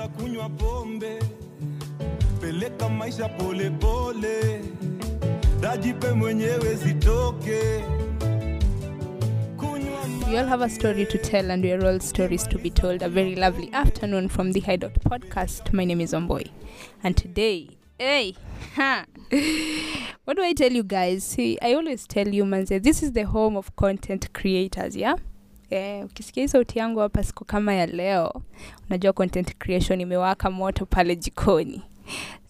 punguza kunywa pombe peleka maisha polepole dajipe mwenyewe zitoke We all have a story to tell, and we are all stories to be told. A very lovely afternoon from the Hideout podcast. My name is Omboy, and today, hey, ha, what do I tell you guys? See, I always tell you, man, this is the home of content creators, yeah? Eh, ukisikia sauti yangu hapa siku kama ya leo unajua content creation imewaka moto pale jikoni.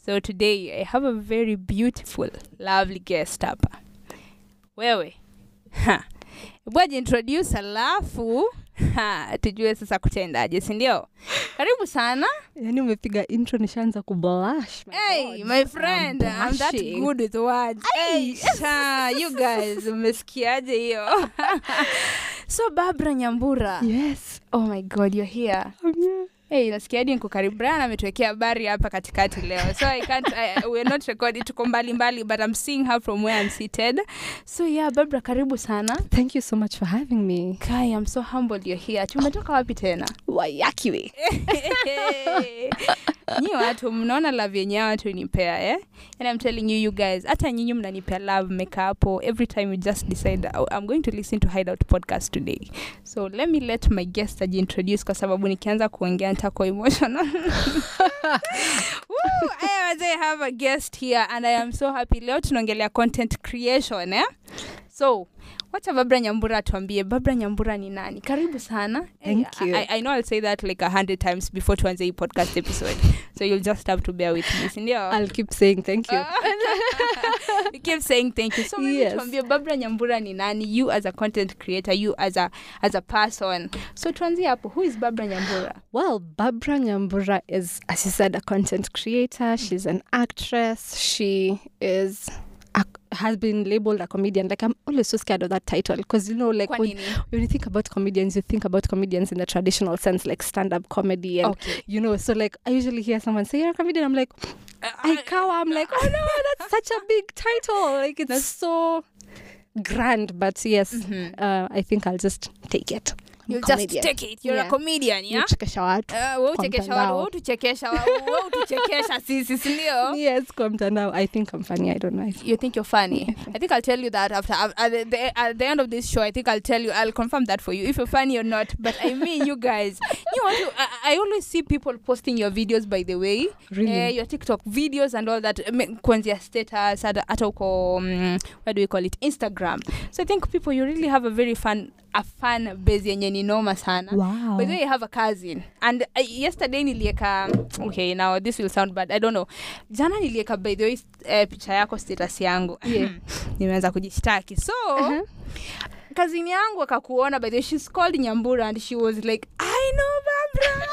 So today i have a very beautiful lovely guest hapa. Wewe. Ha. Bwaji introduce alafu ha, tujue sasa kutendaje sindio karibu sana. Yani umepiga intro nishaanza kublash. Hey, my friend I'm that good with words. Hey, you guys umesikiaje hiyo? So babra nyambura. Yes. Oh my god you're here. I'm here. Hey, nasikia hadi niko karibu. Brian ametuwekea habari hapa katikati leo. So I can't I, we're not recording tuko mbali mbali but I'm seeing her from where I'm seated. So yeah, Barbara karibu sana. thank you so much for having me Kai, I'm so humbled you're here. Tumetoka wapi tena? wayakiwe nyi watu mnaona love yenye watu nipea eh? and I'm telling you you guys hata nyinyi mnanipea love mekapo every time you just decide "Oh, I'm going to listen to Hideout podcast today so let me let my guest ajiintroduce kwa sababu nikianza kuongea nitako emotional Woo, I have a guest here and I am so happy leo tunaongelea content creation eh? So wacha babra nyambura atuambie. Babra nyambura ni nani? Karibu sana. Thank Eh, you. I, I know i'll say that like a hundred times before tuanze hii podcast episode. So you'll just have to bear with me sindio i'll keep saying thank you. You keep saying thank you. So maybe Yes. tuambie babra nyambura ni nani? You as a content creator you as a as a person. So tuanzie hapo. Who is babra nyambura? Well barbara nyambura is as you said a content creator. She's an actress. She is has been labeled a comedian like i'm always so scared of that title because you know like when, when you think about comedians you think about comedians in the traditional sense like stand-up comedy and Okay. you know so like i usually hear someone say you're a comedian i'm like I cow. I'm like, oh no, that's such a big title. Like it's so grand. But yes, uh, I think I'll just take it. You just comedian. take it you're a comedian yeah Nichekesha watu. Uh, wewe uchekesha watu wewe utuchekesha wa- wewe utuchekesha sisi sindio Yes, kwa mtandao. I think I'm funny. I don't know. If you think you're funny. I think I'll tell you that after at the, the, at the end of this show. I think I'll tell you. I'll confirm that for you if you're funny or not. But I mean, you guys, you want to? I, I always see people posting your videos. By the way, Really? Eh, your TikTok videos and all that. Mean, status, hata hata uko um, what do we call it? Instagram. So I think people, you really have a very fun, a fan base yenye ni noma sana. wow. By the way, I have a cousin. And uh, yesterday nilieka okay, now this will sound bad. I don't know. Jana nilieka by the way uh, picha yako status yangu. Yeah. Nimeanza kujishtaki. So, Uh-huh. kazini yangu akakuona by the way she's called Nyambura and she was like, "I know Barbara."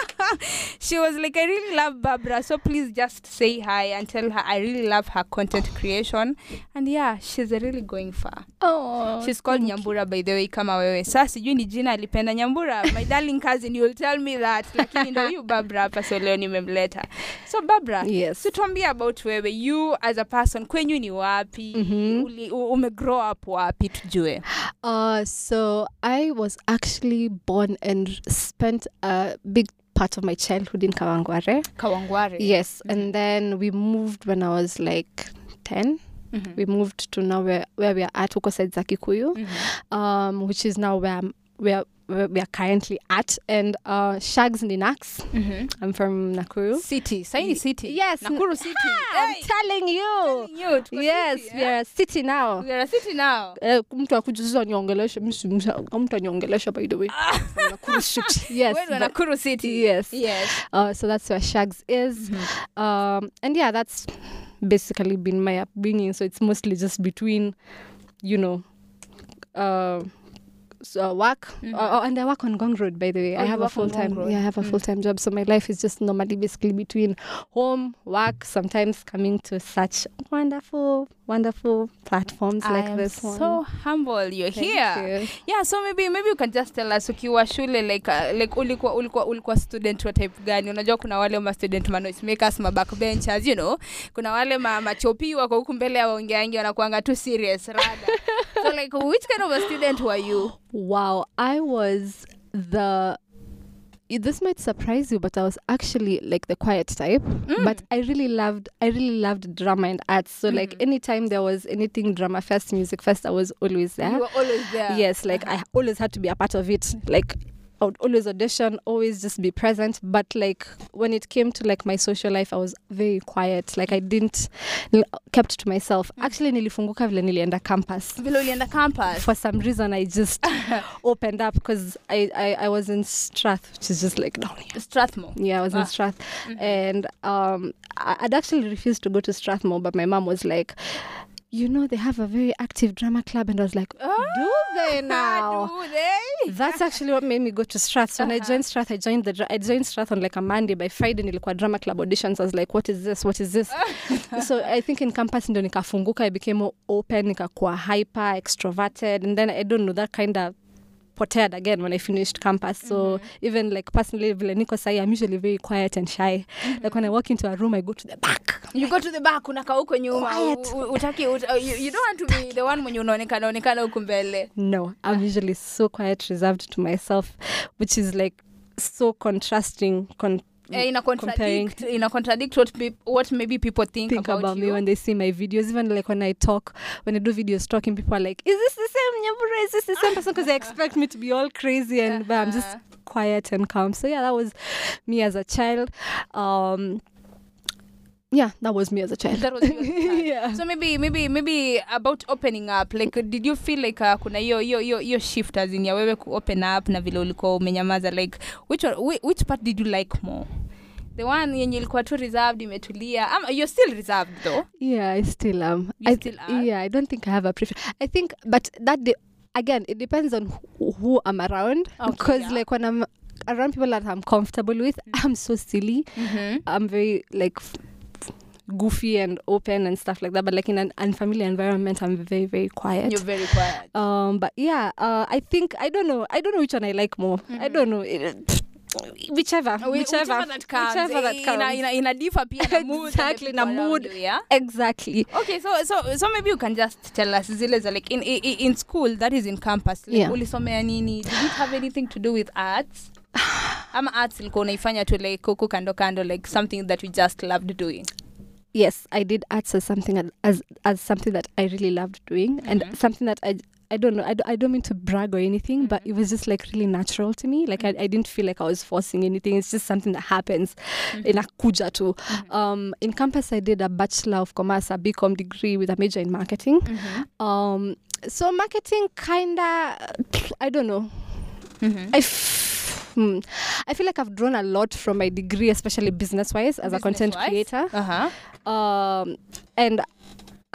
she was like, I really love Barbara, so please just say hi and tell her I really love her content creation. And yeah, she's really going far. oh, She's called Nyambura by the way kama wewe. Sasa sijui ni jina alipenda Nyambura. My darling cousin, you'll tell me that. Lakini ndo you Barbara hapa so leo nimemleta. So Barbara, Yes. so tuambie about wewe. You as a person, kwenyu ni wapi? Mhm. Uli, u- ume grow up wapi tujue? Uh, so I was actually born and spent a big part of my childhood in Kawangware. Kawangware. Yes, and then we moved when I was like 10. Mhm. We moved to now where, where we are at, Uko side za Kikuyu, Mhm. um, which is now where, I'm, where we are currently at. And uh, Shags Ninax, Mhm. I'm from Nakuru. City. Saini city. Yes, Nakuru city. I'm Hey, telling you. telling you, Yes, city, we eh? are a city now. We are a city now. Eh, mtu akujuza niongeleshe mi si- msa- mtu aniongelesha by the way Nakuru street. yes but- Nakuru city. yes Yes. uh, so that's where shags is um, and yeah that's basically been my upbringing so it's mostly just between you know uh, so uh, work uh, and I work on Ngong Road by the way. Oh, I have a full time yeah I have a full time job. So my life is just normally basically between home work sometimes coming to such wonderful wonderful platforms I like am this one so humble you're Thank here. you. Yeah, so maybe maybe you can just tell us ukiwa shule like uh, like ulikuwa ulikuwa ulikuwa student wa type gani? Unajua kuna wale ma student ma noise makers, ma backbenchers, you know. Kuna wale ma machopi wako huku mbele ya waongeangi wanakuanga tu serious rather. so like which kind of a student were you? Wow, I was the this might surprise you, but I was actually like the quiet type. Mm. But I really loved, I really loved drama and arts. So like Mhm. anytime there was anything drama fest, music fest, I was always there. You were always there. Yes, like I always had to be a part of it. Like I would always audition, always just be present. But like when it came to like my social life, I was very quiet. Like I didn't kept to myself. Actually, nilifunguka vile nilienda campus. Vile ulienda campus. For some reason, I just opened up because I, I I was in Strath, which is just like down here. Strathmore. Yeah, I was Ah. in Strath, Mhm. and um, I- I'd actually refused to go to Strathmore, but my mom was like, "You know, they have a very active drama club," and I was like, oh, "Do they now?" Do they? That's actually what made me go to Strath. So when I Uh-huh. joined Strath, I joined the I joined Strath on like a Monday. By Friday, nilikuwa drama club auditions. I was like, "What is this? What is this?" so I think in campus ndo nikafunguka. I became more open, nikakuwa hyper, extroverted, and then I don't know that kind of potered again when I finished campus. So even like personally, vile niko sahi, I'm usually very quiet and shy. Like when I walk into a room, I go to the back. You go to the back unakaa huko nyuma Quiet. Utaki ut, uh, you, you don't want to be the one mwenye unaonekana onekana huku mbele No, I'm usually so quiet, reserved to myself, which is like so contrasting. Con- eh, ina contradict ina contradict what, be, what maybe people think, think about, about, you me when they see my videos. Even like when I talk, when I do videos talking, people are like, "Is this the same Nyambura? Is this the same person?" Because they expect me to be all crazy, and but I'm just Uh-huh. quiet and calm. So yeah, that was me as a child. Um, yeah, that was me as a child. That was you as a child. yeah. so maybe maybe maybe about opening up like did you feel like uh, kuna hiyo hiyo hiyo hiyo shift as in ya wewe ku open up na vile ulikuwa umenyamaza like which one, which part did you like more the one yenye ilikuwa tu reserved imetulia um, you're still reserved though Yeah, I still am. You I still are? Yeah, I don't think I have a preference. I think, but that de- again, it depends on who, who I'm around. Okay, Because yeah. like when I'm around people that I'm comfortable with, I'm so silly. mm-hmm. I'm very like f- goofy and open and stuff like that. But like in an unfamiliar environment, I'm very very quiet. you're very quiet um, but yeah, uh, I think I don't know. I don't know which one I like more. I Mhm. don't know. It, whichever, Whi- whichever, that comes whichever that eh, comes. ina, ina, ina differ pia na mood Exactly, na mood. you, yeah exactly. okay so so so maybe you can just tell us zile za like in, in, in school that is in campus like Yeah. ulisomea nini did it have anything to do with arts ama arts ilikuwa unaifanya tu like huku kando kando like something that you just loved doing yes i did arts as something as as, as something that i really loved doing and Mhm. something that i I don't know. I, don't- I don't mean to brag or anything, but Mhm. it was just like really natural to me. Like I, I didn't feel like I was forcing anything. It's just something that happens in Akuja too. Um, in campus, I did a bachelor of commerce, a BCom degree with a major in marketing. Mhm. Um, so marketing kinda, I don't know. I, f- hmm, I feel like I've drawn a lot from my degree, especially business wise, as a content Business-wise? creator. Uh-huh. um, and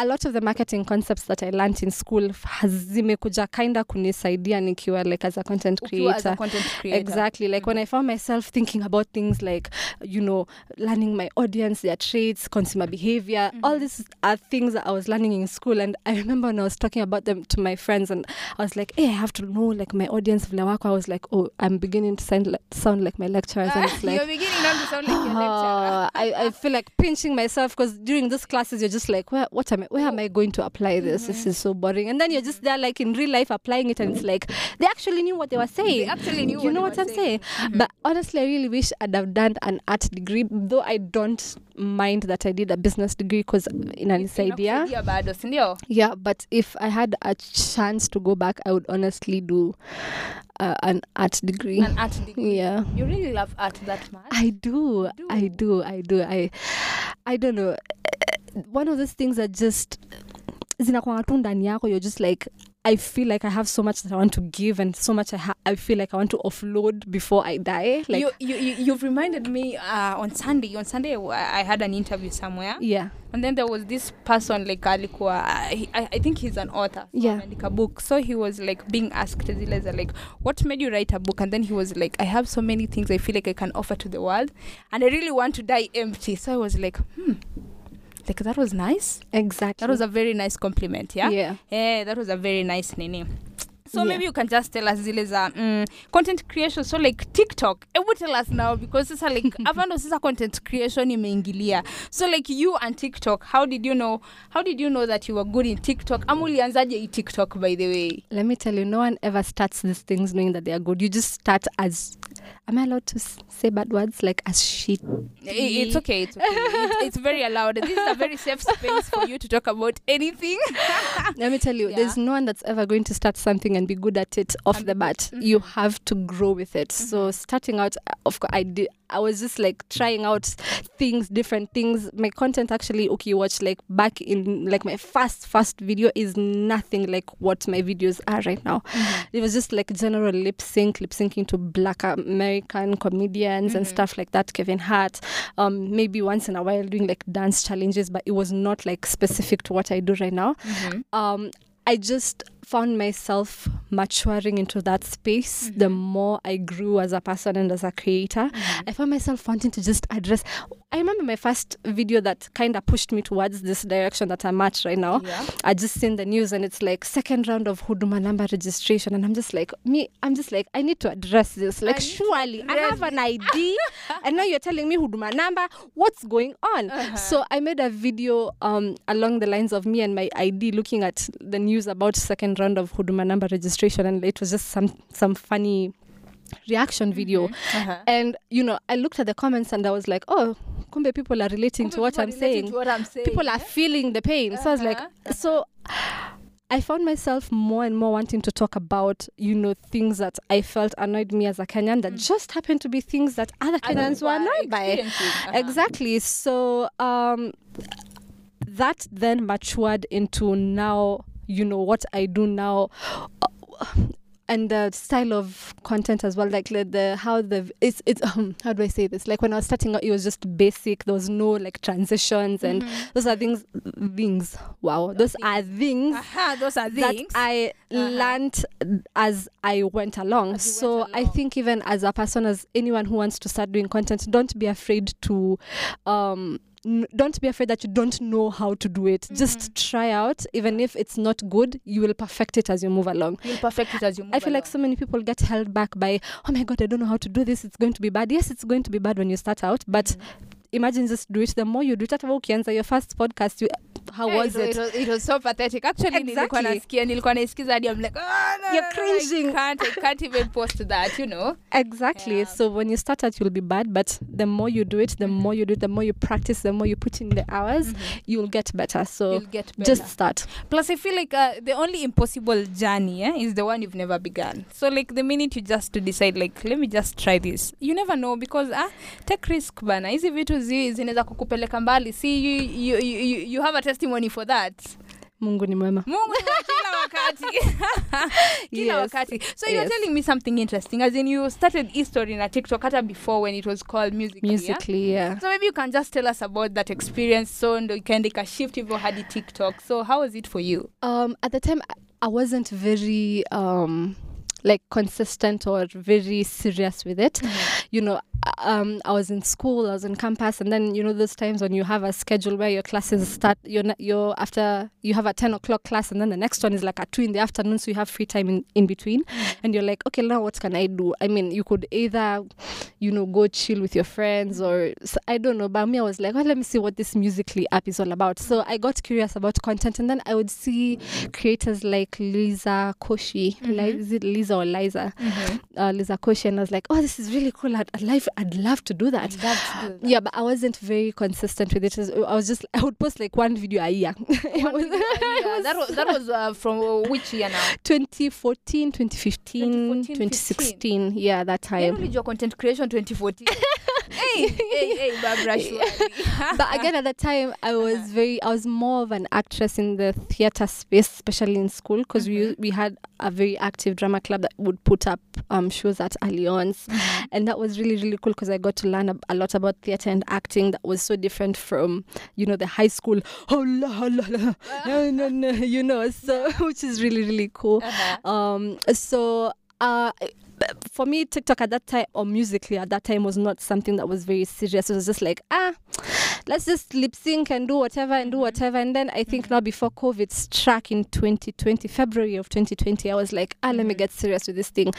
a lot of the marketing concepts that I learned in school zimekuja kinda kunisaidia nikiwa like as a content Ukiwa as a content creator. Exactly. Like when I found myself thinking about things like, you know, learning my audience, their traits, consumer behavior, all these are things that I was learning in school. And I remember when I was talking about them to my friends, and I was like, hey, I have to know like my audience. vile wako." I was like, oh, I'm beginning to sound like, sound like my lecturers. And it's like, you're beginning not to sound like your lecturer. uh, I, I feel like pinching myself because during these classes you're just like what am I where am I going to apply this? This is so boring. And then you're just there like in real life applying it and it's like they actually knew what they were saying. They actually knew you what know what I'm saying. saying? But honestly I really wish I'd have done an art degree though I don't mind that I did a business degree because inanisaidia Inakusaidia yeah. but if I had a chance to go back I would honestly do uh, an art degree. An art degree? Yeah. You really love art that much? I do, I do, I do. I, I don't know. One of those things that just zinakwanga tu ndani yako. You're just like, I feel like I have so much that I want to give, and so much I, ha- I feel like I want to offload before I die. Like, you, you, you, you've reminded me uh, on Sunday. On Sunday, I I had an interview somewhere, yeah, and then there was this person like alikuwa. I, I I think he's an author. so Yeah. ameandika book. So he was like being asked like, what made you write a book? And then he was like, I have so many things I feel like I can offer to the world, and I really want to die empty. So I was like, hmm, like that was nice. exactly. That was a very nice compliment. Yeah. yeah. Yeah, that was a very nice nini. So Yeah. maybe you can just tell us zile za mm, content creation. So like TikTok, ebu tell us now because sasa like avando sasa content creation imeingilia. So like you and TikTok, how did you know? How did you know that you were good in TikTok? Ama ulianzaje i TikTok by the way? Let me tell you, no one ever starts these things knowing that they are good. You just start as am I allowed to say bad words like as shit? It's okay. It's okay. it's, it's very allowed. This is a very safe space for you to talk about anything. Let me tell you, Yeah. there's no one that's ever going to start something and be good at it off the bat. good. You have to grow with it. So Mhm. starting out, of course, I did. I was just like trying out things, different things. My content actually, okay, watch like back in like my first first video is nothing like what my videos are right now. It was just like general lip sync, lip syncing to black American comedians and Mhm. stuff like that. Kevin Hart, um, maybe once in a while doing like dance challenges, but it was not like specific to what I do right now. Mhm. Um, I just found myself maturing into that space the Mhm. more I grew as a person and as a creator. Mhm. I found myself wanting to just address. I remember my first video that kind of pushed me towards this direction that I'm at right now. Yeah. I just seen the news and it's like second round of Huduma number registration, and I'm just like me. I'm just like I need to address this. Like I surely I have an ID, and now you're telling me Huduma number. What's going on? Uh-huh. So I made a video um along the lines of me and my ID looking at the news about second round of Huduma number registration, and it was just some some funny reaction video. Uh-huh. And you know, I looked at the comments and I was like, oh, kumbe people are relating to what I'm saying what I'm saying. people are feeling the pain. So I was like, Uh-huh, so I found myself more and more wanting to talk about, you know, things that I felt annoyed me as a Kenyan that just happened to be things that other Kenyans were annoyed by. Uh-huh. Exactly. So um, that then matured into now, you know, what I do now. uh, And the style of content as well, like the, the how the it's it's um, how do I say this? Like when I was starting out, it was just basic. There was no like transitions, and Mhm. those are things things. Wow, those are things Aha, those are things that. I Uh-huh. learned as I went along. As so went I think even as a person, as anyone who wants to start doing content, don't be afraid to. Um, n- don't be afraid that you don't know how to do it. Just Mm-hmm. try out. Even if it's not good, you will perfect it as you move along. You'll perfect it as you move I feel like so many people get held back by, oh my God, I don't know how to do this. It's going to be bad. Yes, it's going to be bad when you start out, but Mhm. Imagine just do it. The more you do it, hata ukianza your first podcast, you, how Yeah, was it, it? was, it was so pathetic. Actually, nilikuwa Exactly. nasikia, nilikuwa naisikiza hadi I'm like, oh, no, You're cringing. I can't, I can't even post that, you know. Exactly. Yeah. So when you start out, you'll be bad, but the more you do it, the Mhm. more you do it, the more you practice, the more you put in the hours, you'll get better. So You'll get better. just start. Plus, I feel like uh, the only impossible journey eh, is the one you've never begun. So, like the minute you just to decide, like, let me just try this, you never know because ah, take risk bana. Hizi vitu zi zinaweza kukupeleka mbali. si you, you, you, you, have a testimony for that. Mungu ni mwema. Mungu ni kila wakati. kila Yes. wakati. So you're Yes. telling me something interesting. As in, you started history na TikTok hata before when it was called Music. Musically, yeah. So maybe you can just tell us about that experience. So ndo ikaenda shift hivyo hadi TikTok. So how was it for you? Um, at the time, I wasn't very um like consistent or very serious with it. You know, um, I was in school, I was in campus, and then you know those times when you have a schedule where your classes start. You're you're after you have a ten o'clock class, and then the next one is like at two in the afternoon, so you have free time in in between, and you're like, okay, now what can I do? I mean, you could either, you know, go chill with your friends, or I don't know. But me, I was like, well, let me see what this musically app is all about. So I got curious about content, and then I would see creators like Lisa Koshy, Mhm. like is it Lisa or Liza? uh, Liza Koshi, and I was like, oh, this is really cool. I'd, I'd, love, I'd love to do that. That. Yeah, but I wasn't very consistent with it. I was just, I would post like one video a year. was, video a year. that was that was uh, from uh, which year now? 2014, 2015, 2014, 2016. Yeah, that When time. did your content creation 2014? hey, hey, hey, Barbara but again, at the time, I was very, I was more of an actress in the theater space, especially in school, because we we had a very active drama club that would put up um, shows at Allianz. and that was really really cool because i got to learn a, a lot about theater and acting that was so different from you know the high school oh la, la, la, no, no, no, you know so which is really really cool. Uh-huh. um so uh for me tiktok at that time or musically at that time was not something that was very serious. It was just like ah let's just lip sync and do whatever and do whatever. And then i think now before covid struck in 2020 february of 2020 i was like ah let me Mhm. get serious with this thing.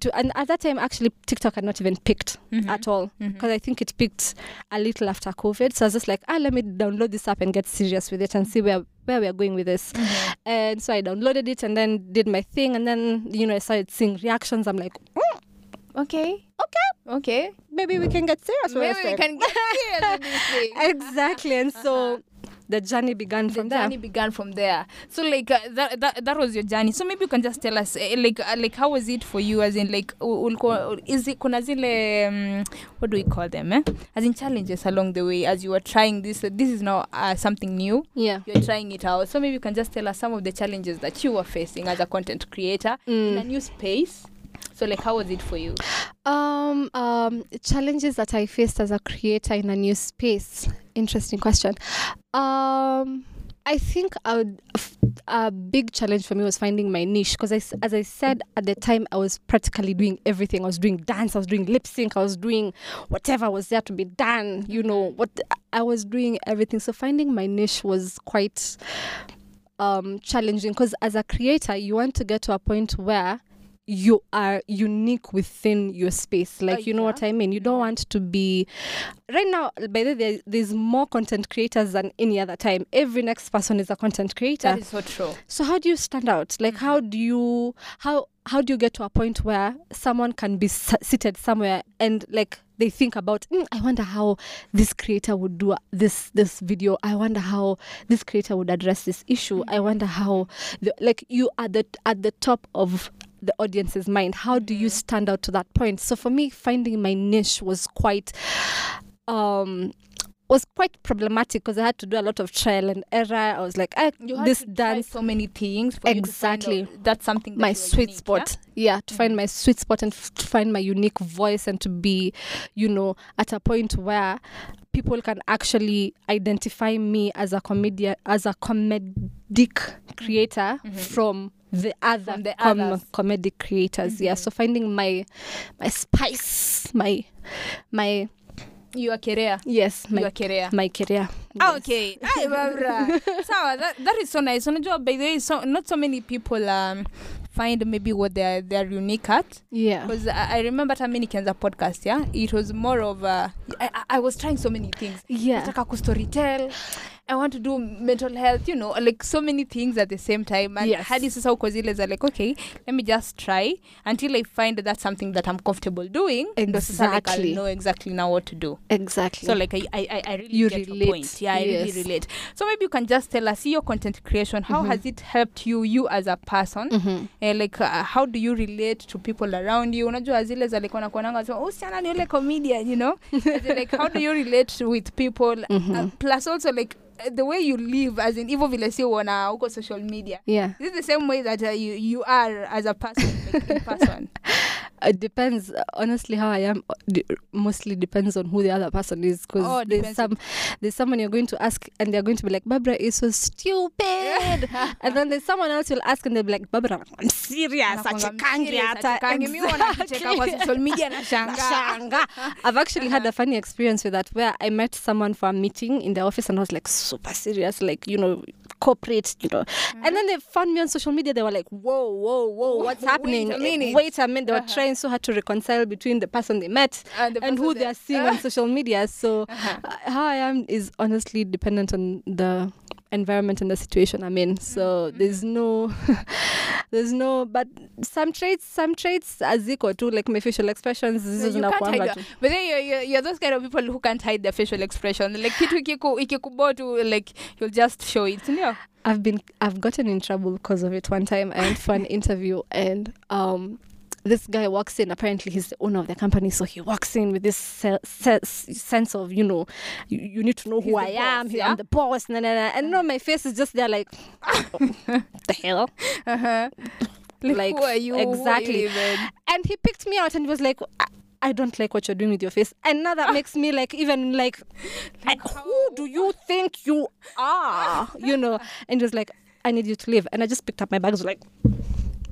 To, and at that time actually tiktok had not even picked at all because i think it picked a little after covid. So i was just like ah let me download this app and get serious with it and see where where we are going with this. Mhm. and so i downloaded it and then did my thing. And then you know i started seeing reactions. I'm like "Mm, Okay. Okay. Okay. maybe we can get serious Maybe we can get serious with this thing. exactly and so the journey began the from there journey began from there so like uh, that, that that was your journey so maybe you can just tell us uh, like uh, like how was it for you as in like ulikuwa is it kuna zile um, what do we call them eh? as in challenges along the way as you were trying this this is now uh, something new yeah you're trying it out so maybe you can just tell us some of the challenges that you were facing as a content creator in a Mm. new space so like how was it for you Um, um, challenges that I faced as a creator in a new space. Interesting question. Um, I think I would, a big challenge for me was finding my niche because, I as I said at the time, I was practically doing everything. I was doing dance, I was doing lip sync, I was doing whatever was there to be done. You know what? I was doing everything. So finding my niche was quite um, challenging because as a creator, you want to get to a point where you are unique within your space. Like, you know what. I mean? You don't want to be. Right now, by the way, there's more content creators than any other time. Every next person is a content creator. that is so true So how do you stand out? Like how do you how how do you get to a point where someone can be s- seated somewhere and like they think about "Mm, I wonder how this creator would do this this video. I wonder how this creator would address this issue. I wonder how the, like you are the at the top of the audience's mind. How do you stand out to that point? So for me finding my niche was quite um was quite problematic because I had to do a lot of trial and error. I was like, I, you had this dance so many things for you to find Exactly. that's something that my sweet unique, spot. yeah, to find mm-hmm. my sweet spot and f- to find my unique voice and to be you know at a point where people can actually identify me as a comedian as a comedic creator mm-hmm. Mm-hmm. from the other, the com- comedic creators. Yeah so finding my my spice my my you are career yes my career my career Ah, Yes. okay. Ay, sawa that, that is so nice. Unajua by the way so not so many people um, find maybe what they're they're unique at. Yeah. Because I, I remember mi nikianza podcast yeah it was more of a, I was trying so many things. Yeah. Nataka kustorytell i want to do mental health you know like so many things at the same time and Yes. hadi sasa uko zile za like okay let me just try until i find that's something that i'm comfortable doing ndo sasa like Exactly. i'll know exactly now what to do exactly so like I, I, I- I really You get your relate, point. Yeah, I really relate. So maybe you can just tell us your content creation. How has it helped you, you as a person? Mhm. Eh, like uh, how do you relate to people around you? Unajua zile za like wanakuonanga so oh siana ni ule comedian, you know? Like how do you relate with people? Uh, plus also like uh, the way you live as in hivyo vile si uona huko social media. yeah. Is it the same way that uh, you, you are as a person, like, in person? it depends honestly how i am. Mostly depends on who the other person is because Oh, there's some there's someone you're going to ask and they're going to be like barbara is so stupid. And then there's someone else you'll ask and they'll be like barbara i'm serious achikangi hata. social media. Nashanga. I've actually had a funny experience with that where I met someone for a meeting in the office and I was like super serious, like, you know, corporate, you know. And then they found me on social media. They were like, whoa, whoa, whoa, what's Wait a happening? minute. Wait a minute. They were trying so hard to reconcile between the person they met And the and who they- are seeing on social media. So uh, how I am is honestly dependent on the environment and the situation I'm in. So there's no there's no but some traits some traits equal to like my facial expressions No, is you can't hide but then you're, you're, you're those kind of people who can't hide their facial expression like kitu ikiku ikikubo tu like you'll just show it ndio I've been I've gotten in trouble because of it one time. I went for an interview and um this guy walks in. Apparently, he's the owner of the company, so he walks in with this se- se- sense of you know, you, you need to know who He's I the am. boss, yeah? I'm the boss. Nah, nah, nah. And no, my face is just there, like the hell. uh-huh. like, Like, who are you Who are you exactly. And he picked me out and he was like. I- I don't like what you're doing with your face, and now that makes me like even like, like who do you think you are? You know, and he was like, I need you to leave, and I just picked up my bags like,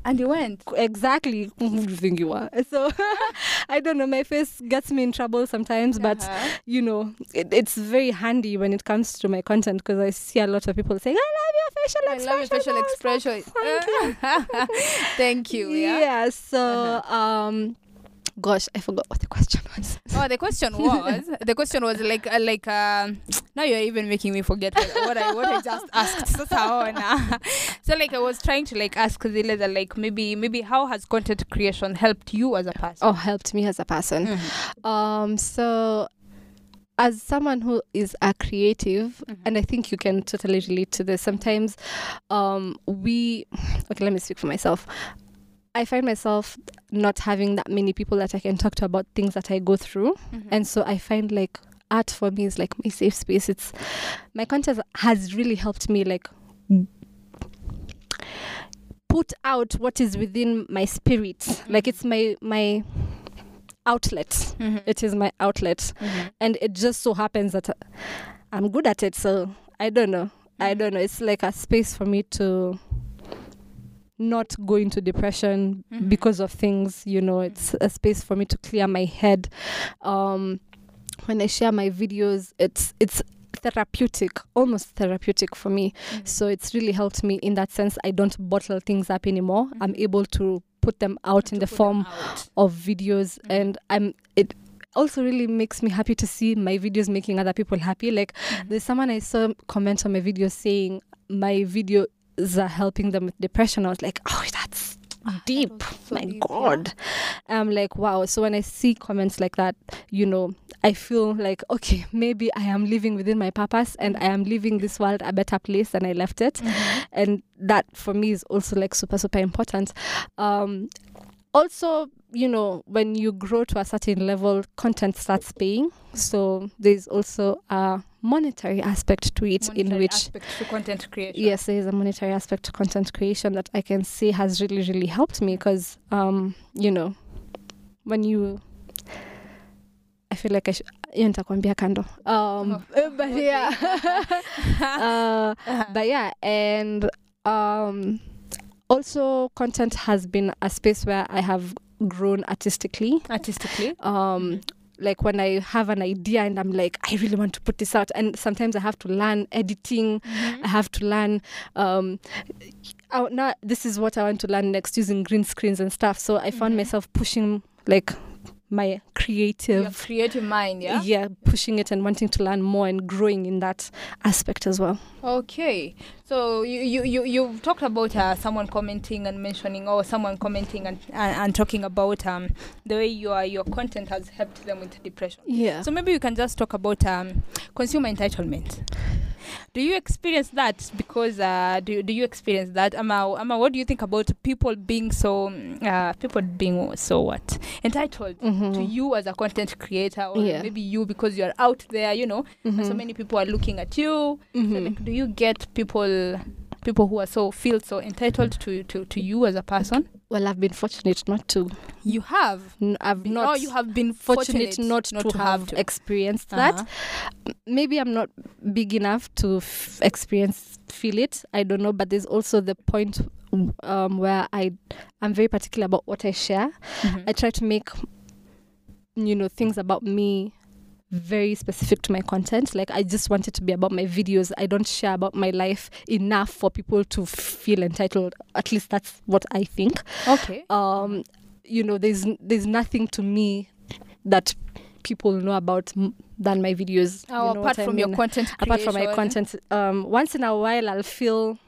and you went. Exactly. Who do you think you are so i don't know my face gets me in trouble sometimes but Uh-huh. you know it, it's very handy when it comes to my content because i see a lot of people saying i love your facial I love your facial expression. Thank you. thank you yeah, yeah so um Gosh, I forgot what the question was. Oh, the question was the question was like uh, like um now you're even making me forget what, what I what I just asked. So so like I was trying to like ask Zile that like maybe maybe how has content creation helped you as a person? Oh, helped me as a person. Mhm. Um, so as someone who is a creative, Mhm. and I think you can totally relate to this. Sometimes, um, we okay. Let me speak for myself. I find myself not having that many people that I can talk to about things that I go through, Mhm. and so I find like art for me is like my safe space. It's my content has really helped me like put out what is within my spirit. Like it's my my outlet Mhm. it is my outlet Mhm. and it just so happens that i'm good at it so i don't know i don't know it's like a space for me to not go into depression Mhm. because of things you know it's a space for me to clear my head um when i share my videos it's it's therapeutic almost therapeutic for me Mhm. so it's really helped me in that sense i don't bottle things up anymore i'm Mhm. able to put them out in the form of videos Mhm. and i'm it also really makes me happy to see my videos making other people happy like Mhm. there's someone i saw comment on my video saying my videos are helping them with depression i was like oh that's Ah, deep. so my deep, yeah. god i'm like wow. So when i see comments like that you know i feel like okay maybe i am living within my purpose and i am leaving this world a better place than i left it. Mhm. and that for me is also like super super important. Um also you know when you grow to a certain level content starts paying. So there's also a monetary aspect to it in which aspect to content creation. yes there is a monetary aspect to content creation that i can say has really really helped me because um you know when you i feel like i should hiyo nitakwambia kando um Oh, but okay. yeah uh, Uh-huh. but yeah and um also content has been a space where i have grown artistically artistically. um like when i have an idea and i'm like i really want to put this out and sometimes i have to learn editing Mhm. i have to learn um oh, now this is what i want to learn next using green screens and stuff so i found Mhm. myself pushing like my creative Your creative mind, yeah. yeah pushing it and wanting to learn more and growing in that aspect as well Okay, so you you you you've talked about uh, someone commenting and mentioning, or someone commenting and, and and talking about um the way your your content has helped them with depression. yeah So maybe you can just talk about um consumer entitlement. Do you experience that? Because uh, do do you experience that? Ama, Ama, what do you think about people being so uh people being so what entitled? To Mhm. you as a content creator, or Yeah. maybe you because you're out there, you know, and so many people are looking at you. So, Mhm. like, do you get people people who are so feel so entitled to to to you as a person? well i've been fortunate not to You have. I've not oh, you have been fortunate, fortunate, not, to, have, to. experienced Uh-huh. that maybe i'm not big enough to f- experience feel it i don't know but there's also the point um, where i i'm very particular about what i share Mhm. i try to make you know things about me very specific to my content. Like i just want it to be about my videos. I don't share about my life enough for people to feel entitled. At least that's what i think. Okay. um you know there's there's nothing to me that people know about m- than my videos. Oh, you know apart what I from your content apart from my content um once in a while i'll feel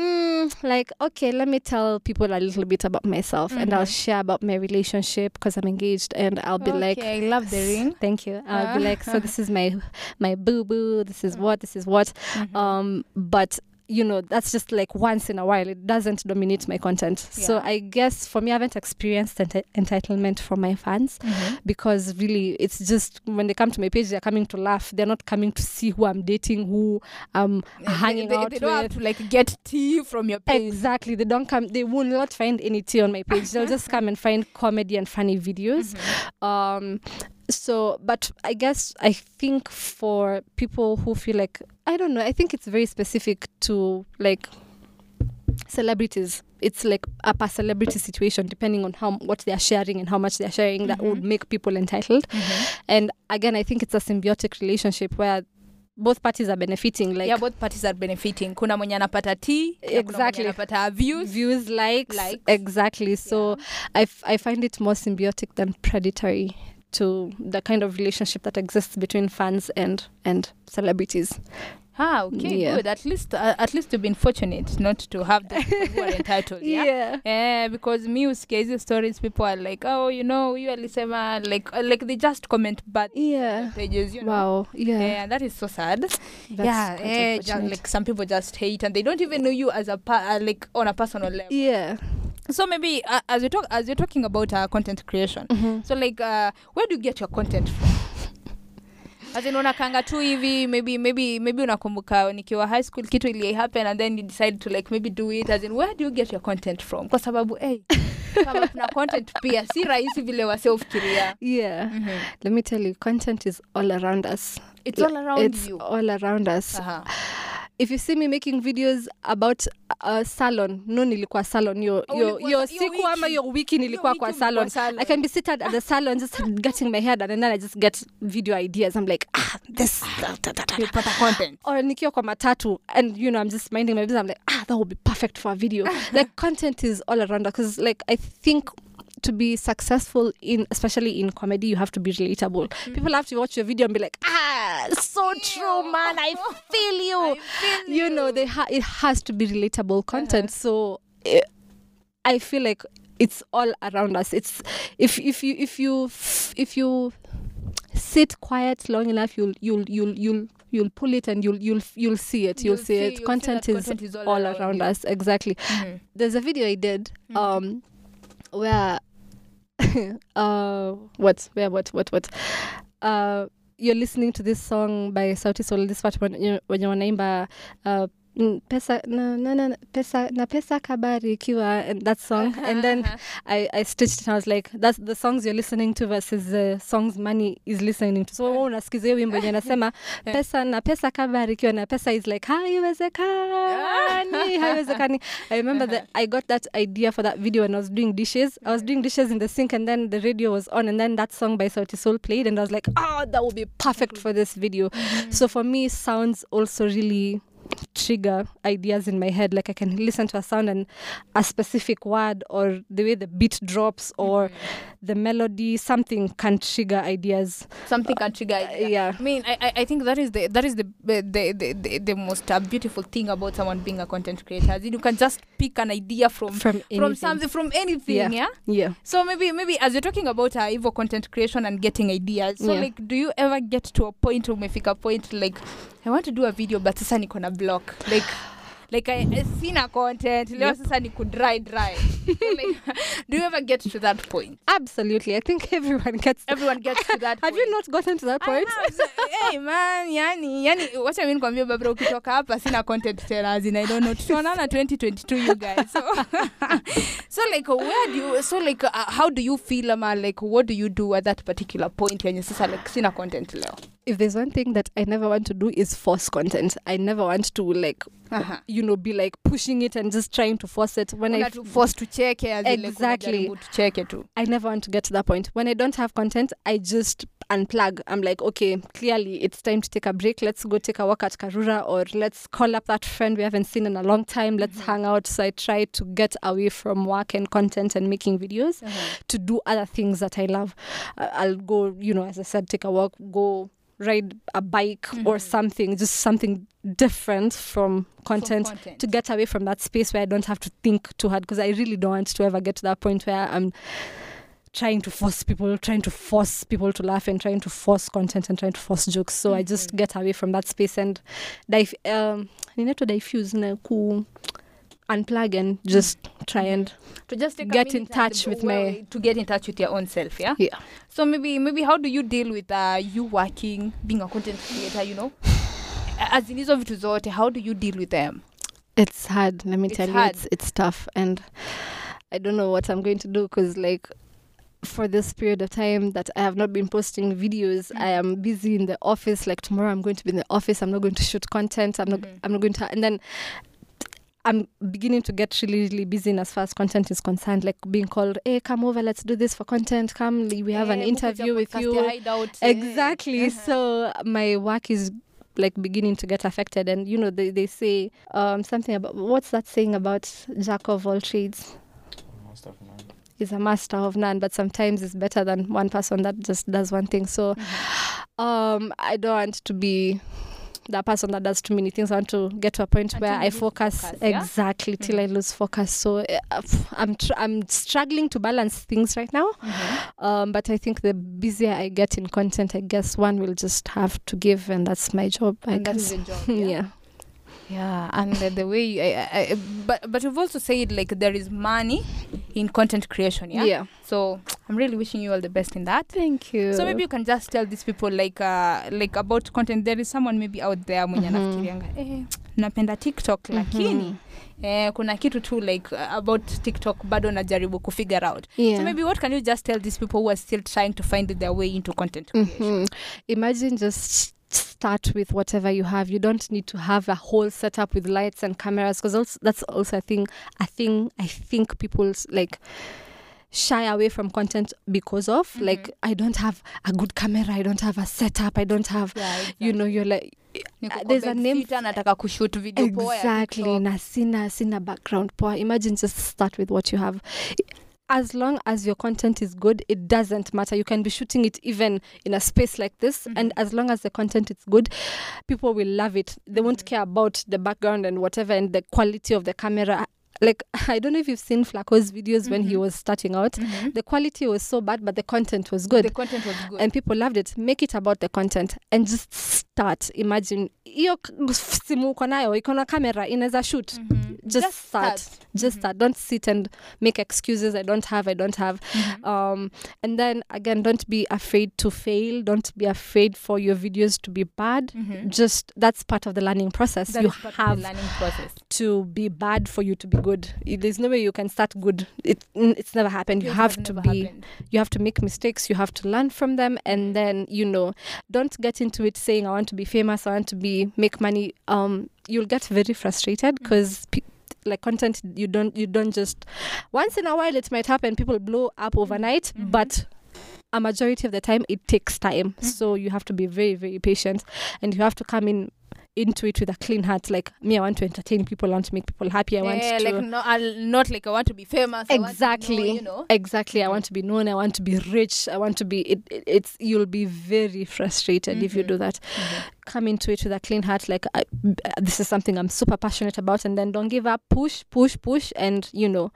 mm, like okay let me tell people a little bit about myself and i'll Mhm. share about my relationship because i'm engaged and i'll be like I love the ring. thank you i'll be Ah. like so this is my my boo boo this is what this is what Mhm. um but you know that's just like once in a while it doesn't dominate my content. So i guess for me i haven't experienced enti- entitlement from my fans Mhm. because really it's just when they come to my page they're coming to laugh. They're not coming to see who i'm dating who i'm They- hanging they, out they don't have to like get tea from your page. exactly. They don't come they will not find any tea on my page. They'll just come and find comedy and funny videos. Mhm. um so but i guess i think for people who feel like i don't know i think it's very specific to like celebrities it's like a per celebrity situation depending on how what they're sharing and how much they're sharing that would Mhm. make people entitled Mhm. and again i think it's a symbiotic relationship where both parties are benefiting like yeah both parties are benefiting kuna mwenye anapata t Exactly. anapata views views likes, Likes. exactly so I, f- I find it more symbiotic than predatory to the kind of relationship that exists between fans and and celebrities. Ah okay Yeah. good. At least uh, at least you've been fortunate not to have the people who are entitled yeah? Eh, because me usikia stories people are like oh you know you alisema like uh, like they just comment bad yeah. pages you know? Wow yeah. Yeah, that is so sad. that's yeah, quite eh, just, like some people just hate and they don't even know you as a pa- uh, like on a personal level. yeah So maybe uh, as you talk as you're talking about uh, content creation. Mhm. So like uh, where do you get your content from? As in unakanga tu hivi maybe maybe maybe unakumbuka nikiwa high school kitu ili happen and then you decide to like maybe do it as in where do you get your content from kwa sababu hey, kama kuna content pia si rahisi vile wasiofikiria yeah mm-hmm. let me tell you content is all around us it's all around it's you all around us uh-huh. If you see me making videos about a salon no nilikuwa salon yo Oh, yo yo siku ama yo wiki nilikuwa kwa salon. salon. i can be seated at the salon just getting my hair done and then i just get video ideas. I'm like ah this Ukipata content. Or nikiwa kwa matatu and you know i'm just minding my business. I'm like ah that would be perfect for a video. Like content is all around because like i think to be successful in especially in comedy you have to be relatable. People have to watch your video and be like ah so true man. I feel you. feel you know they ha- it has to be relatable content. So eh, i feel like it's all around us. It's if if you if you if you sit quiet long enough you'll you'll you'll you'll you'll pull it and you'll you'll you'll see it. You'll, You'll see, it. you'll see content, content is all all around you. us. Exactly. Mhm. there's a video i did Mhm. um where uh what? Where what what what? Uh you're listening to this song by Sauti Sol this part when you when you're wanaimba uh pesa na, na, na, pesa na pesa kabari ikiwa and that song. And then I, I stitched it and I was like that's the songs you're listening to versus the songs money is listening to. So wewe unasikiza hiyo wimbo yenye anasema pesa na pesa kabari ikiwa na pesa is like haiwezekani haiwezekani. I remember that I got that idea for that video when I was doing dishes. I was doing dishes in the sink and then the radio was on and then that song by Sauti Sol played and I was like oh that would be perfect for this video. Mm-hmm. So for me sounds also really trigger ideas in my head like i can listen to a sound and a specific word or the way the beat drops or the melody something can trigger ideas something can trigger idea. yeah I mean, I, I- think that is the that is the the the, the, the most uh, beautiful thing about someone being a content creator. You can just pick an idea from from anything. from something from anything. Yeah. Yeah. yeah So maybe maybe as you're talking about uh, Evo content creation and getting ideas. So Yeah. like, do you ever get to a point umefika point like I want to do a video but sasa niko na block like like I, I sina content leo Yep. sasa ni dry dry. like, do you ever get to that point? absolutely i think everyone gets Everyone gets to that. have point. you not gotten to that point hey man yani yani wacha mi nikwambia babra ukitoka hapa sina content tena as in i don't know tutaonana 2022 you guys so, so like where do you so like uh, how do you feel ama like what do you do at that particular point yenye sasa like sina content leo if there's one thing that i never want to do is force content i never want to like Aha. you know be like pushing it and just trying to force it when i Una tu force tucheke as in like Exactly. unajaribu tucheke tu I never want to get to that point. When I don't have content, I just unplug. I'm like, okay, clearly it's time to take a break. Let's go take a walk at Karura or let's call up that friend we haven't seen in a long time. Let's mm-hmm. hang out. So I try to get away from work and content and making videos uh-huh. to do other things that I love. I'll go, you know, as I said, take a walk, go ride a bike or something, just something different from content content. to get away from that space where I don't have to think too hard because I really don't want to ever get to that point where I'm trying to force people, trying to force people to laugh and trying to force content and trying to force jokes. So I just get away from that space and dive, um, ninaitwa diffuse na ku unplug and just try and to just Get in touch with my- to get in touch with your own self yeah yeah. So maybe maybe how do you deal with uh, you working, being a content creator, you know? As in hizo vitu zote, how do you deal with them? It's hard. Let me It's tell you, hard. it's it's tough, and I don't know what I'm going to do because like for this period of time that I have not been posting videos, I am busy in the office. Like tomorrow, I'm going to be in the office. I'm not going to shoot content. I'm not. Mhm. I'm not going to. And then I'm beginning to get really, really busy in as far as content is concerned. Like being called, "Hey, come over. Let's do this for content. Come, we have an Eh, interview with you." Hideout, eh. Exactly. Uh-huh. So my work is like beginning to get affected and you know they, they say um something about what's that saying about jack of all trades Master of none. is a master of none, but sometimes it's better than one person that just does one thing. So um I don't want to be that person that does too many things. I want to get to a point Until where I focus, focus, yeah? exactly till I lose focus. So uh, I'm tr- I'm struggling to balance things right now. Um, but I think the busier I get in content, I guess one will just have to give, and that's my job. I And that guess. job. yeah. Yeah. Yeah, and the, the way you, I, I, but but you've also said like there is money in content creation, yeah. yeah. So I'm really wishing you all the best in that. Thank you. So maybe you can just tell these people like uh, like about content. There is someone maybe out there mwenye anafikirianga eh, napenda TikTok lakini eh, kuna kitu tu like uh, about TikTok bado najaribu kufigure out. yeah. So maybe what can you just tell these people who are still trying to find their way into content creation? Mhm. Imagine just start with whatever you have. You don't need to have a whole setup with lights and cameras because that's also a thing. A thing I think people like shy away from content because of Mhm. like I don't have a good camera. I don't have a setup. I don't have. Yeah, You know, you're like uh, there's a name nataka kushoot video poa ya exactly TikTok. na sina sina background poa imagine just start with what you have as long as your content is good it doesn't matter you can be shooting it even in a space like this and Mhm. as long as the content is good people will love it they won't Mhm. care about the background and whatever and the quality of the camera like i don't know if you've seen Flaqo's videos when he Mhm. was starting out Mhm. the quality was so bad but the content was good The content was good. and people loved it make it about the content and just start imagine hiyo simu uko nayo iko na kamera inaweza shoot Mhm. just start. just Mhm. start don't sit and make excuses i don't have i don't have um and then again don't be afraid to fail don't be afraid for your videos to be bad just that's part of the learning process That you is part of the have learning process. to be bad for you to be good. There's no way you can start good. It mm, it's never happened. You Yes, have to be happened. you have to make mistakes. You have to learn from them. And then you know don't get into it saying i want to be famous. I want to be make money. Um you'll get very frustrated because like content you don't you don't just once in a while it might happen. People blow up overnight Mhm. but a majority of the time it takes time. So you have to be very very patient and you have to come in into it with a clean heart like me i want to entertain people i want to make people happy i want yeah, to like no, I'll, not like I want to be famous. I want to Exactly. you know. exactly i want to be known i want to be rich i want to be it, it it's you'll be very frustrated if you Mhm. do that come into it with a clean heart like I, this is something i'm super passionate about and then don't give up push push push and you know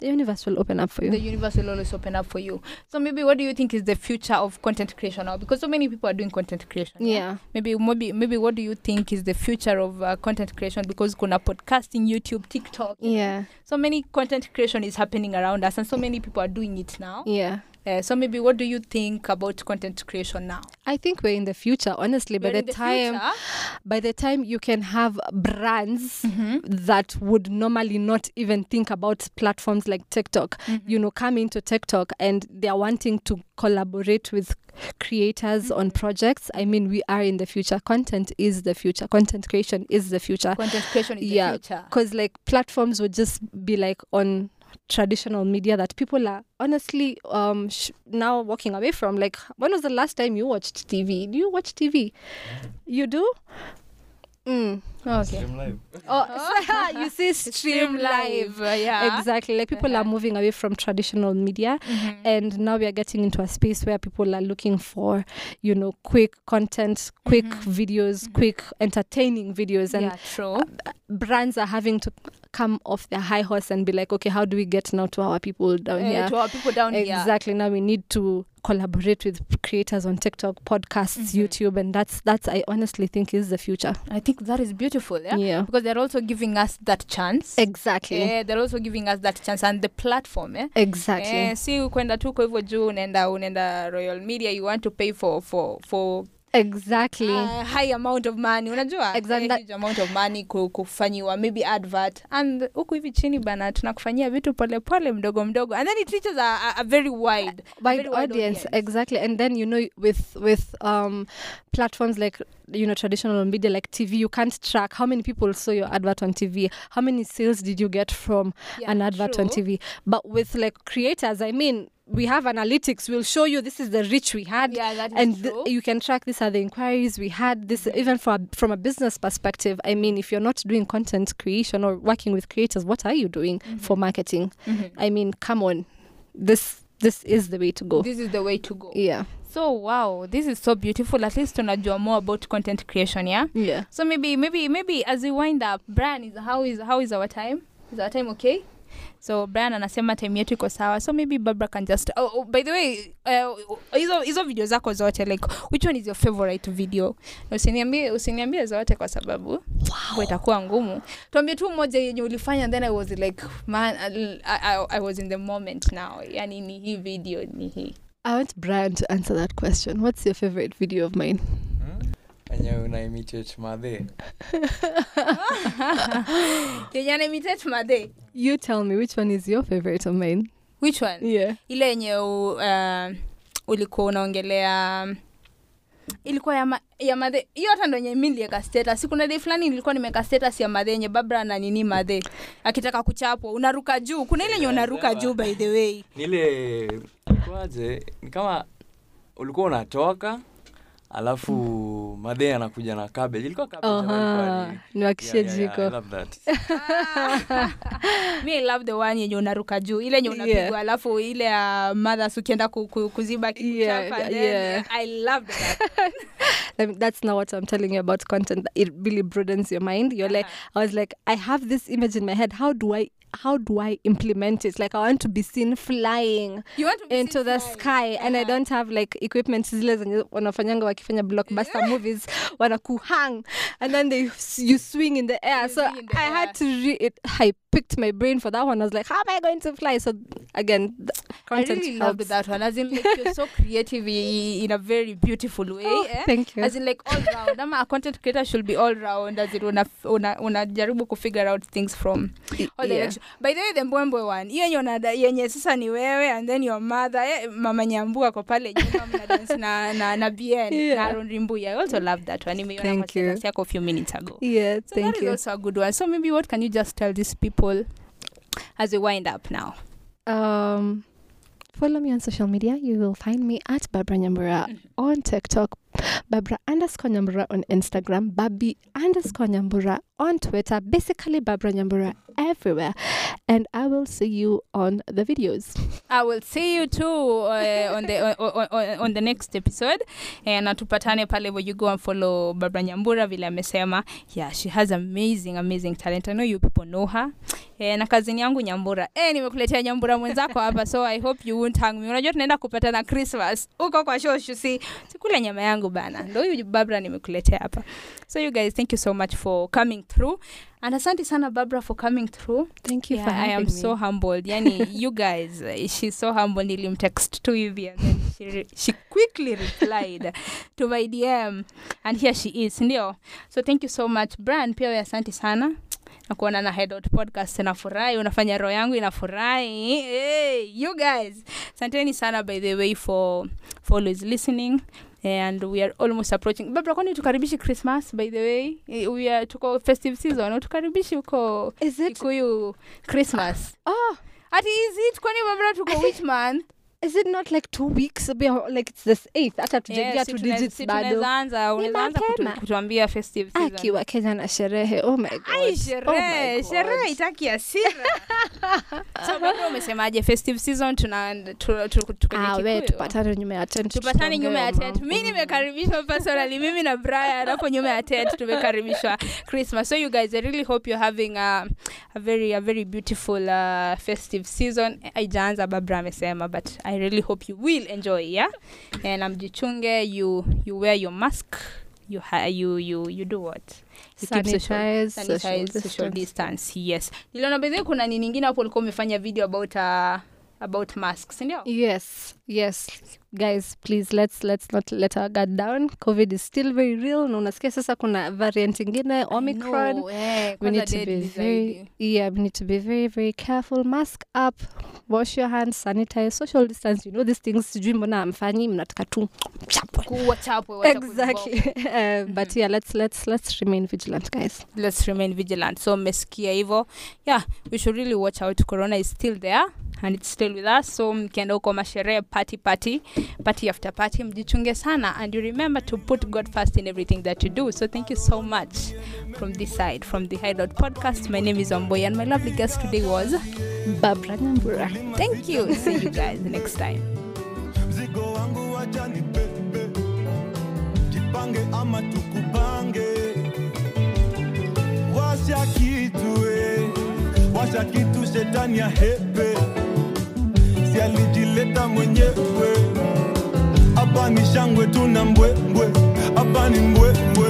the universe will open up for you. The universe will always open up for you. So maybe what do you think is the future of content creation now? Because so many people are doing content creation. yeah Maybe maybe maybe what do you think is the future of uh, content creation? Because kuna podcasting, YouTube, TikTok. yeah So many content creation is happening around us, and so many people are doing it now. yeah Uh, so maybe what do you think about content creation now? i think we're in the future honestly by We're the, the time future. by the time you can have brands Mhm. that would normally not even think about platforms like TikTok, you know, come into TikTok and they're wanting to collaborate with creators on Mhm. projects. I mean, we are in the future. Content is the future. Content creation is the future. content creation is Yeah, the future. Because, like, platforms would just be like on traditional media that people are honestly um sh- now walking away from like when was the last time you watched tv do you watch tv you do mm. Okay. Stream live. oh you see stream live uh, yeah. exactly like people are moving away from traditional media Mhm. and now we are getting into a space where people are looking for you know quick content quick Mhm. videos Mhm. quick entertaining videos and yeah, true. brands are having to come off their high horse and be like okay how do we get now to our people down Uh, here to our people down here. exactly now we need to collaborate with creators on tiktok podcasts Mhm. youtube and that's that's i honestly think is the future I think that is beautiful, yeah? yeah, Because they're also giving us that chance. exactly Yeah, they're also giving us that chance and the platform, yeah. exactly Eh, si kwenda tu kwa hivyo juu unaenda unaenda royal media you want to pay for for for exactly. Uh, high amount of money. Unajua Exactly. a huge amount of money kufanyiwa maybe advert. And huku hivi chini bana tunakufanyia vitu polepole mdogo mdogo. And then it reaches a, a, a very wide wide very wide audience, audience. exactly. And then you know with with um platforms like you know traditional media like tv you can't track how many people saw your advert on tv how many sales did you get from Yeah, an advert on tv but with like creators i mean we have analytics we'll show you this is the reach we had Yeah, that is and th- you can track these are the inquiries we had this even from a, from a business perspective i mean if you're not doing content creation or working with creators what are you doing Mm-hmm. for marketing i mean come on this this is the way to go This is the way to go. yeah So wow, this is so beautiful. At least tunajua more about content creation, yeah. yeah So maybe maybe maybe as we wind up, Brian is how is how is our time? Is our time okay? So Brian anasema time yetu iko sawa. So maybe Barbara can just oh, oh, by the way, uh, hizo hizo video zako zote like which one is your favorite video? Na Usiniambie usiniambie zote kwa sababu wow. itakuwa ngumu. Tuambie tu moja yenye ulifanya then I was like man I, I, I was in the moment now. Yani ni hii video ni hii. i want brian to answer that question what's your favorite video of mine yenye unaimitate madhe Yenye animitate madhe. You tell me which one is your favorite of mine Which one? yeah. Ile yenye uh, ulikuwa unaongelea ilikuwa ya, ma, ya madhe hiyo hata ndo enye milieka status. Kuna dei fulani nilikuwa nimeka status ya madhe enye babra na nini madhe akitaka kuchapwa. Unaruka juu. Kuna ile enye unaruka juu by the way. Nile kwaje ni kama ulikuwa unatoka alafu madhe anakuja na cabbage ilikuwa cabbage niwakishie Yeah, yeah, yeah, jiko love mi love the one yenye unaruka juu ile yenye unapigwa Yeah. alafu ile ya mothers ukienda ku, ku, kuziba Yeah, yeah. i loved that that's now what I'm telling you about content. It really broadens your mind. You're like, I was like, I have this image in my head. How do I, how do I implement it? Like, I want to be seen flying you want to be into seen the flying. sky, and I don't have like equipment zile zenye wanafanyanga wakifanya blockbuster movies wanakuhang, and then they you swing in the air. You so the I air. had to re it. I picked my brain for that one. I was like, how am I going to fly? So again, the I content really loved helps. that one. As in, like, you're so creative in a very beautiful way. Oh, eh? Thank you. As in, like, all round. Ama a content creator should be all round. As in, una, una, unajaribu kufigure out things from all yeah. By the way, the mbwembwe one. Hiyo yenye yenye sasa ni wewe and then your mother. Eh, mama nyambu ako pale nyuma mna dance na, na, na bien. Yeah. Na Aaron Rimbuya. I also love that one. Nimeiona Thank kwa you. yako a few minutes ago. Yeah, So thank that is you. also a good one. So maybe what can you just tell these people as we wind up now? Um, follow me on social media. You will find me at Barbara Nyambura on TikTok, Barbara underscore Nyambura on Instagram, Babi underscore Nyambura on Twitter. Basically, Barbara Nyambura everywhere. And I will see you on the videos. I will see you too uh, on the on, on, on the next episode. And atupatane pale where you go and follow Barbara Nyambura vile amesema. Yeah she has amazing amazing talent. I know you people know her. Eh, na kazini yangu Nyambura. Eh, nimekuletea Nyambura mwenzako hapa so I hope you won't hang me. Unajua tunaenda kupatana Christmas. Uko kwa shoshu si? Sikula nyama yangu bana ndo huyu babra nimekuletea hapa so you guys thank you so much for coming through and asante sana babra for coming through Thank you yeah, for I am me. so humbled. Yani, you guys, she's so humble. Nilimtext tu hivi and then she, she quickly replied to my DM and here she is, ndio. So thank you so much. bran pia we asante sana na kuona na headout podcast nafurahi, unafanya roho yangu inafurahi. Hey, you guys, asanteni sana by the way for, for always listening and we are almost approaching. Babra kwani tukaribishi christmas by the way? Eh, we are tuko festive season. Tukaribishi huko ikuyu kikuyu christmas. Oh, ati is it? Kwani babra tuko which month is it not like two weeks? Like it's this eighth. Hata tujaingia two digits si bado. tunaweza anza unaweza anza kutu, mapema. kutuambia festive season Akiwa Kenya na sherehe. Oh my god. Ai, oh sherehe sherehe itaki asira so bado umesemaje festive season tuna tu- tu- tu- kwenye Ah, tupatane nyuma ya tent. tupatane nyuma ya tent mimi nimekaribishwa personally mimi na brian hapo nyuma ya tent tumekaribishwa christmas so you guys i really hope you're having a, a very a very beautiful uh, festive season aijaanza babra amesema but i really hope you will enjoy yeah? And mjichunge you you wear your mask you ha- you you you do what? You keep social- Sanitize, social sanitize, social distance. distance yes. Niliona bedhe kuna nini ingine hapo ulikuwa umefanya video about uh, about masks sindio Yes, yes, guys, please let's let's not let our guard down. COVID is still very real. Na unasikia sasa kuna variant ingine Omicron. know, eh, we need to be very yeah we need to be very very careful. Mask up wash your hands sanitize social distance. You know these things sijui mbona amfanyi mnataka tu exactly. uh, but yeah let's let's let's remain vigilant guys. Let's remain vigilant. So mmesikia hivyo yeah we should really watch out. Corona is still there and it's still with us. So mkienda huko masherehe party party party after party mjichunge sana. And you remember to put god first in everything that you do. So thank you so much from this side from the hideout podcast. My name is omboy and my lovely guest today was Barbara Nyambura. thank you. See you guys next time. Ama washa washa kitu shetani ya hepe si alijileta mwenyewe hapa ni shangwe tuna mbwembwe. Hapa ni mbwembwe